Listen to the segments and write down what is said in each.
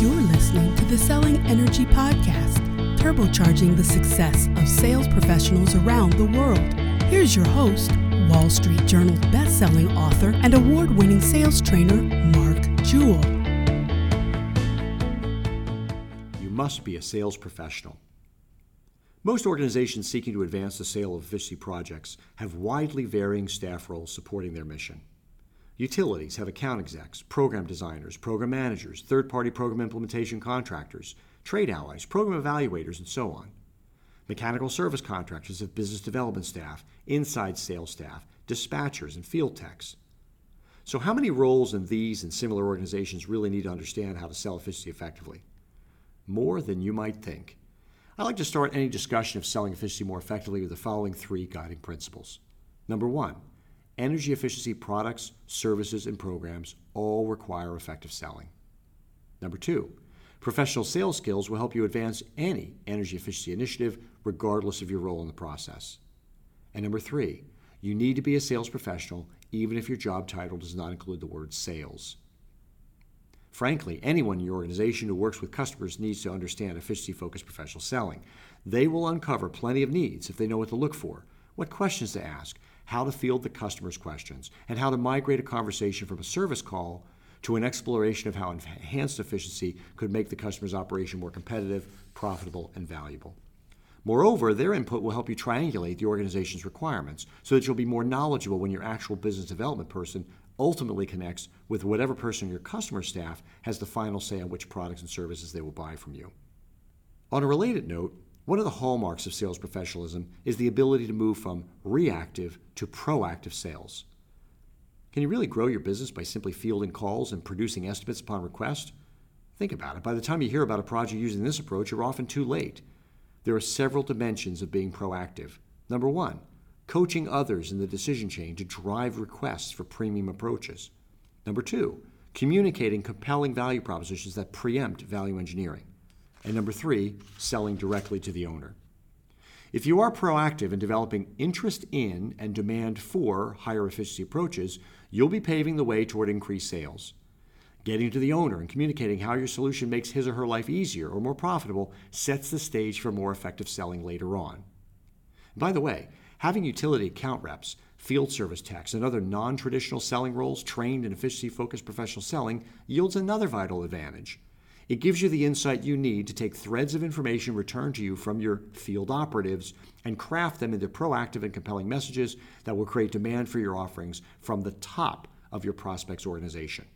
You're listening to the Selling Energy Podcast, turbocharging the success of sales professionals around the world. Here's your host, Wall Street Journal best-selling author and award-winning sales trainer, Mark Jewell. You must be a sales professional. Most organizations seeking to advance the sale of efficiency projects have widely varying staff roles supporting their mission. Utilities have account execs, program designers, program managers, third party program implementation contractors, trade allies, program evaluators, and so on. Mechanical service contractors have business development staff, inside sales staff, dispatchers, and field techs. So, how many roles in these and similar organizations really need to understand how to sell efficiency effectively? More than you might think. I like to start any discussion of selling efficiency more effectively with the following three guiding principles. Number one, energy efficiency products, services, and programs all require effective selling. Number two, professional sales skills will help you advance any energy efficiency initiative regardless of your role in the process. And number three, you need to be a sales professional even if your job title does not include the word sales. Frankly, anyone in your organization who works with customers needs to understand efficiency focused professional selling. They will uncover plenty of needs if they know what to look for, what questions to ask, how to field the customer's questions, and how to migrate a conversation from a service call to an exploration of how enhanced efficiency could make the customer's operation more competitive, profitable, and valuable. Moreover, their input will help you triangulate the organization's requirements so that you'll be more knowledgeable when your actual business development person ultimately connects with whatever person in your customer staff has the final say on which products and services they will buy from you. On a related note, one of the hallmarks of sales professionalism is the ability to move from reactive to proactive sales. Can you really grow your business by simply fielding calls and producing estimates upon request? Think about it. By the time you hear about a project using this approach, you're often too late. There are several dimensions of being proactive. Number one, coaching others in the decision chain to drive requests for premium approaches. Number two, communicating compelling value propositions that preempt value engineering. And number three, selling directly to the owner. If you are proactive in developing interest in and demand for higher efficiency approaches, you'll be paving the way toward increased sales. Getting to the owner and communicating how your solution makes his or her life easier or more profitable sets the stage for more effective selling later on. By the way, having utility account reps, field service techs, and other non traditional selling roles trained in efficiency focused professional selling yields another vital advantage. It gives you the insight you need to take threads of information returned to you from your field operatives and craft them into proactive and compelling messages that will create demand for your offerings from the top of your prospect's organization.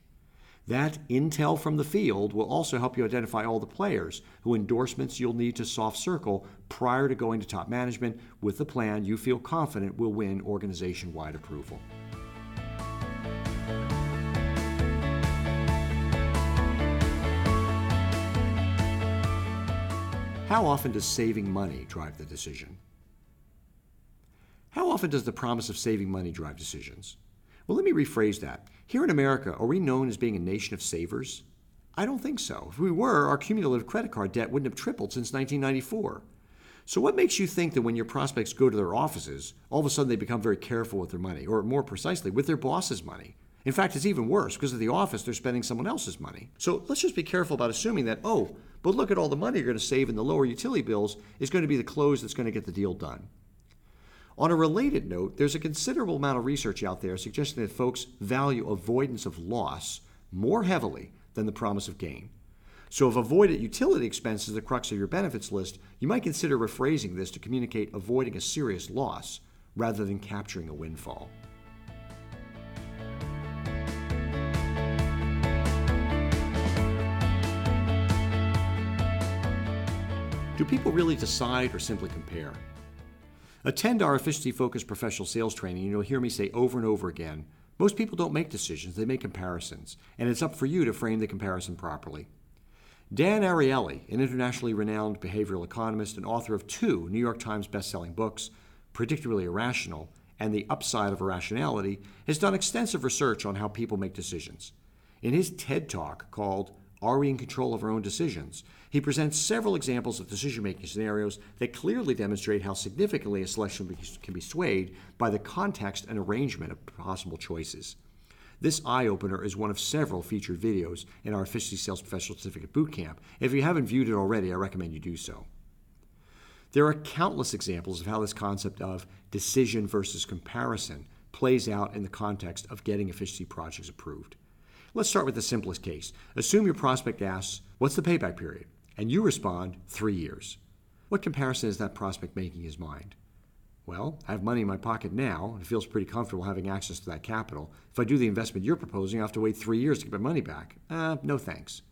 That intel from the field will also help you identify all the players who endorsements you'll need to soft circle prior to going to top management with the plan you feel confident will win organization wide approval. How often does saving money drive the decision? How often does the promise of saving money drive decisions? Well, let me rephrase that. Here in America, are we known as being a nation of savers? I don't think so. If we were, our cumulative credit card debt wouldn't have tripled since 1994. So, what makes you think that when your prospects go to their offices, all of a sudden they become very careful with their money, or more precisely, with their boss's money? In fact, it's even worse because at the office they're spending someone else's money. So let's just be careful about assuming that, oh, but look at all the money you're going to save in the lower utility bills is going to be the close that's going to get the deal done. On a related note, there's a considerable amount of research out there suggesting that folks value avoidance of loss more heavily than the promise of gain. So, if avoided utility expense is the crux of your benefits list, you might consider rephrasing this to communicate avoiding a serious loss rather than capturing a windfall. Do people really decide or simply compare? Attend our efficiency focused professional sales training, and you'll hear me say over and over again most people don't make decisions, they make comparisons, and it's up for you to frame the comparison properly. Dan Ariely, an internationally renowned behavioral economist and author of two New York Times bestselling books, Predictably Irrational and The Upside of Irrationality, has done extensive research on how people make decisions. In his TED Talk called are we in control of our own decisions? He presents several examples of decision making scenarios that clearly demonstrate how significantly a selection can be swayed by the context and arrangement of possible choices. This eye opener is one of several featured videos in our Efficiency Sales Professional Certificate Bootcamp. If you haven't viewed it already, I recommend you do so. There are countless examples of how this concept of decision versus comparison plays out in the context of getting efficiency projects approved. Let's start with the simplest case. Assume your prospect asks, What's the payback period? And you respond, Three years. What comparison is that prospect making in his mind? Well, I have money in my pocket now, and it feels pretty comfortable having access to that capital. If I do the investment you're proposing, I have to wait three years to get my money back. Uh, no thanks.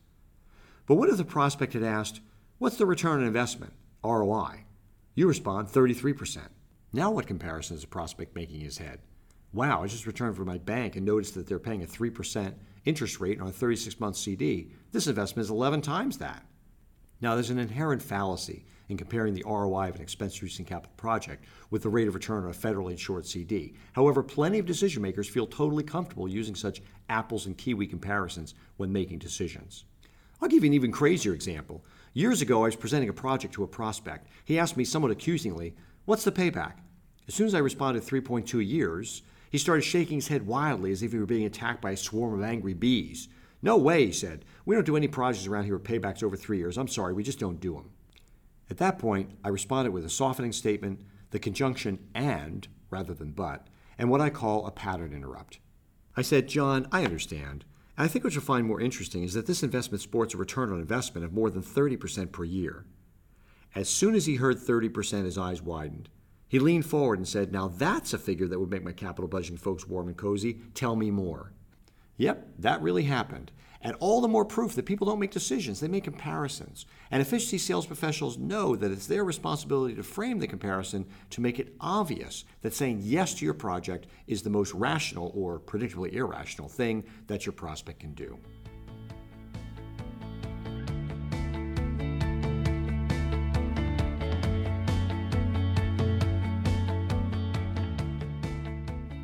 But what if the prospect had asked, What's the return on investment? ROI. You respond, 33%. Now, what comparison is the prospect making in his head? Wow, I just returned from my bank and noticed that they're paying a 3% interest rate on a 36 month CD. This investment is 11 times that. Now, there's an inherent fallacy in comparing the ROI of an expense reducing capital project with the rate of return on a federally insured CD. However, plenty of decision makers feel totally comfortable using such apples and kiwi comparisons when making decisions. I'll give you an even crazier example. Years ago, I was presenting a project to a prospect. He asked me somewhat accusingly, What's the payback? As soon as I responded 3.2 years, he started shaking his head wildly as if he were being attacked by a swarm of angry bees. No way, he said. We don't do any projects around here with paybacks over three years. I'm sorry, we just don't do them. At that point, I responded with a softening statement, the conjunction and rather than but, and what I call a pattern interrupt. I said, John, I understand. And I think what you'll find more interesting is that this investment sports a return on investment of more than 30% per year. As soon as he heard 30%, his eyes widened. He leaned forward and said, Now that's a figure that would make my capital budgeting folks warm and cozy. Tell me more. Yep, that really happened. And all the more proof that people don't make decisions, they make comparisons. And efficiency sales professionals know that it's their responsibility to frame the comparison to make it obvious that saying yes to your project is the most rational or predictably irrational thing that your prospect can do.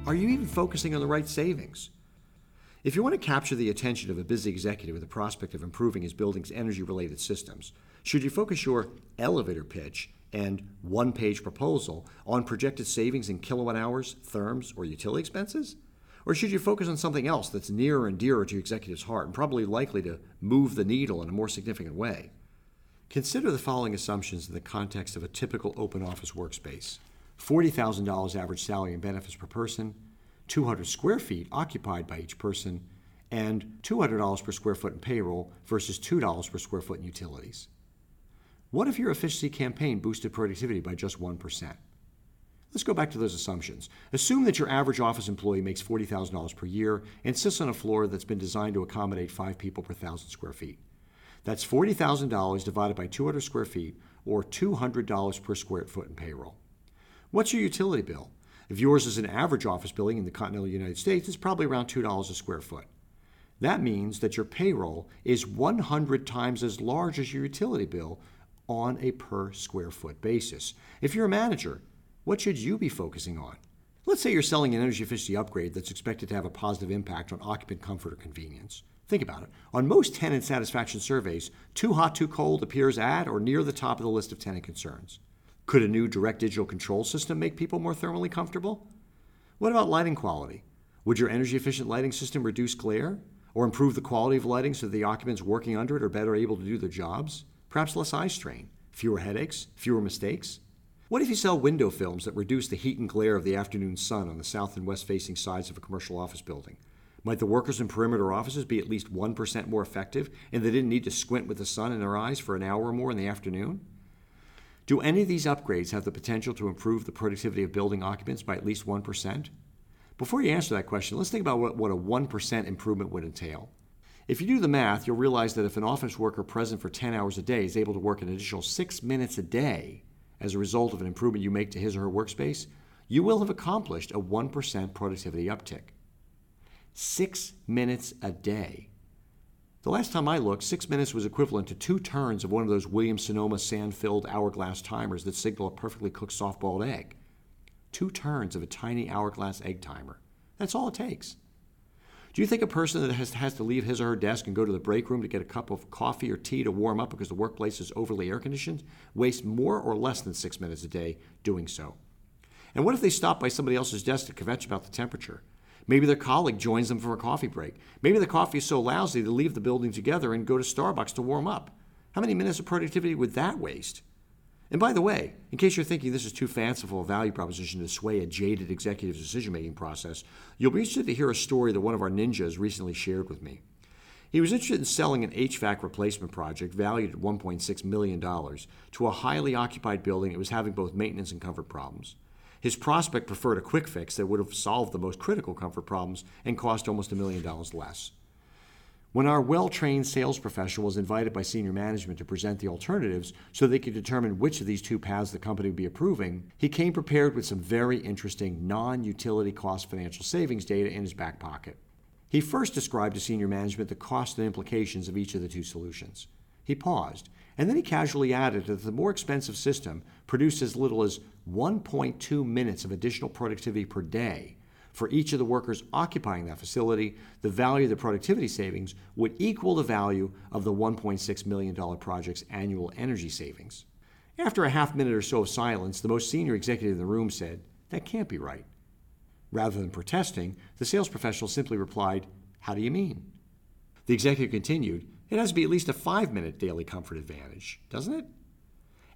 Are you even focusing on the right savings? If you want to capture the attention of a busy executive with the prospect of improving his building's energy related systems, should you focus your elevator pitch and one page proposal on projected savings in kilowatt hours, therms, or utility expenses? Or should you focus on something else that's nearer and dearer to executive's heart and probably likely to move the needle in a more significant way? Consider the following assumptions in the context of a typical open office workspace $40,000 average salary and benefits per person, 200 square feet occupied by each person, and $200 per square foot in payroll versus $2 per square foot in utilities. What if your efficiency campaign boosted productivity by just 1%? Let's go back to those assumptions. Assume that your average office employee makes $40,000 per year and sits on a floor that's been designed to accommodate five people per thousand square feet. That's $40,000 divided by 200 square feet, or $200 per square foot in payroll. What's your utility bill? If yours is an average office building in the continental United States, it's probably around $2 a square foot. That means that your payroll is 100 times as large as your utility bill on a per square foot basis. If you're a manager, what should you be focusing on? Let's say you're selling an energy efficiency upgrade that's expected to have a positive impact on occupant comfort or convenience. Think about it. On most tenant satisfaction surveys, too hot, too cold appears at or near the top of the list of tenant concerns. Could a new direct digital control system make people more thermally comfortable? What about lighting quality? Would your energy efficient lighting system reduce glare or improve the quality of lighting so that the occupants working under it are better able to do their jobs? Perhaps less eye strain, fewer headaches, fewer mistakes? What if you sell window films that reduce the heat and glare of the afternoon sun on the south and west facing sides of a commercial office building? Might the workers in perimeter offices be at least 1% more effective and they didn't need to squint with the sun in their eyes for an hour or more in the afternoon? Do any of these upgrades have the potential to improve the productivity of building occupants by at least 1%? Before you answer that question, let's think about what, what a 1% improvement would entail. If you do the math, you'll realize that if an office worker present for 10 hours a day is able to work an additional six minutes a day as a result of an improvement you make to his or her workspace, you will have accomplished a 1% productivity uptick. Six minutes a day. The last time I looked, six minutes was equivalent to two turns of one of those Williams Sonoma sand filled hourglass timers that signal a perfectly cooked soft boiled egg. Two turns of a tiny hourglass egg timer. That's all it takes. Do you think a person that has, has to leave his or her desk and go to the break room to get a cup of coffee or tea to warm up because the workplace is overly air conditioned wastes more or less than six minutes a day doing so? And what if they stop by somebody else's desk to kvetch about the temperature? Maybe their colleague joins them for a coffee break. Maybe the coffee is so lousy they leave the building together and go to Starbucks to warm up. How many minutes of productivity would that waste? And by the way, in case you're thinking this is too fanciful a value proposition to sway a jaded executive's decision making process, you'll be interested to hear a story that one of our ninjas recently shared with me. He was interested in selling an HVAC replacement project valued at $1.6 million to a highly occupied building that was having both maintenance and comfort problems. His prospect preferred a quick fix that would have solved the most critical comfort problems and cost almost a million dollars less. When our well trained sales professional was invited by senior management to present the alternatives so they could determine which of these two paths the company would be approving, he came prepared with some very interesting non utility cost financial savings data in his back pocket. He first described to senior management the cost and implications of each of the two solutions. He paused, and then he casually added that the more expensive system produced as little as 1.2 minutes of additional productivity per day for each of the workers occupying that facility, the value of the productivity savings would equal the value of the $1.6 million project's annual energy savings. After a half minute or so of silence, the most senior executive in the room said, That can't be right. Rather than protesting, the sales professional simply replied, How do you mean? The executive continued, It has to be at least a five minute daily comfort advantage, doesn't it?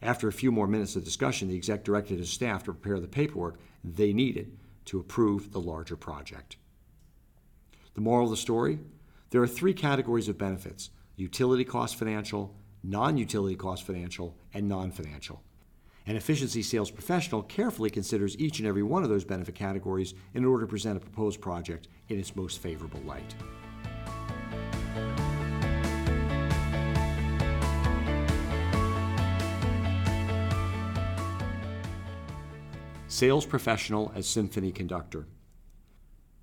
After a few more minutes of discussion, the exec directed his staff to prepare the paperwork they needed to approve the larger project. The moral of the story? There are three categories of benefits utility cost financial, non utility cost financial, and non financial. An efficiency sales professional carefully considers each and every one of those benefit categories in order to present a proposed project in its most favorable light. Sales professional as symphony conductor.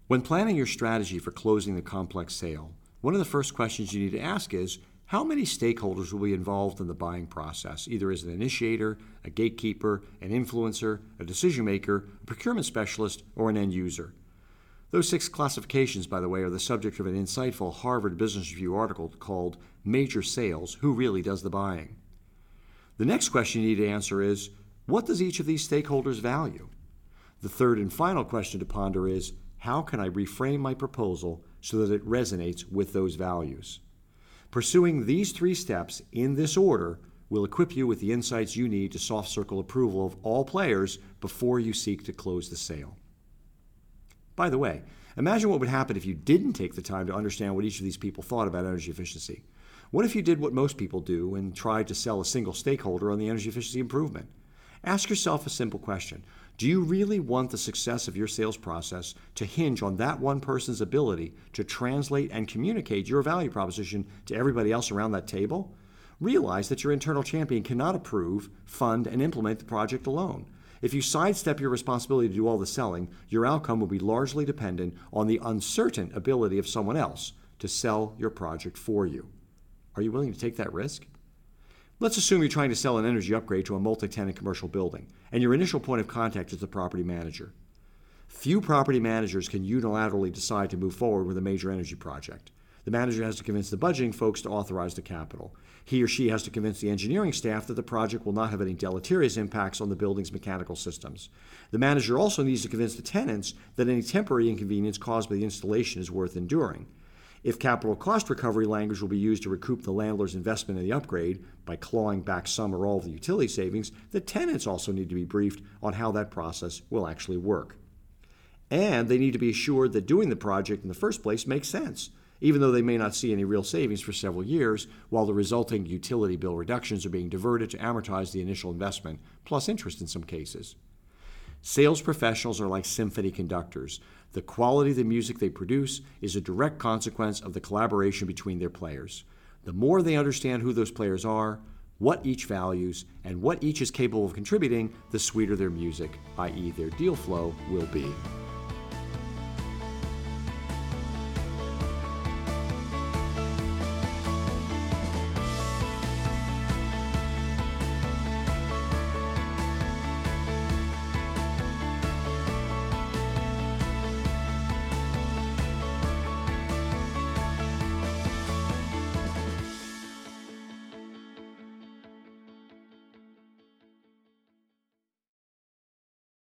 When planning your strategy for closing the complex sale, one of the first questions you need to ask is how many stakeholders will be involved in the buying process, either as an initiator, a gatekeeper, an influencer, a decision maker, a procurement specialist, or an end user? Those six classifications, by the way, are the subject of an insightful Harvard Business Review article called Major Sales Who Really Does the Buying? The next question you need to answer is what does each of these stakeholders value? The third and final question to ponder is how can I reframe my proposal so that it resonates with those values? Pursuing these three steps in this order will equip you with the insights you need to soft circle approval of all players before you seek to close the sale. By the way, imagine what would happen if you didn't take the time to understand what each of these people thought about energy efficiency. What if you did what most people do and tried to sell a single stakeholder on the energy efficiency improvement? Ask yourself a simple question Do you really want the success of your sales process to hinge on that one person's ability to translate and communicate your value proposition to everybody else around that table? Realize that your internal champion cannot approve, fund, and implement the project alone. If you sidestep your responsibility to do all the selling, your outcome will be largely dependent on the uncertain ability of someone else to sell your project for you. Are you willing to take that risk? Let's assume you're trying to sell an energy upgrade to a multi tenant commercial building, and your initial point of contact is the property manager. Few property managers can unilaterally decide to move forward with a major energy project. The manager has to convince the budgeting folks to authorize the capital. He or she has to convince the engineering staff that the project will not have any deleterious impacts on the building's mechanical systems. The manager also needs to convince the tenants that any temporary inconvenience caused by the installation is worth enduring. If capital cost recovery language will be used to recoup the landlord's investment in the upgrade by clawing back some or all of the utility savings, the tenants also need to be briefed on how that process will actually work. And they need to be assured that doing the project in the first place makes sense, even though they may not see any real savings for several years, while the resulting utility bill reductions are being diverted to amortize the initial investment, plus interest in some cases. Sales professionals are like symphony conductors. The quality of the music they produce is a direct consequence of the collaboration between their players. The more they understand who those players are, what each values, and what each is capable of contributing, the sweeter their music, i.e., their deal flow, will be.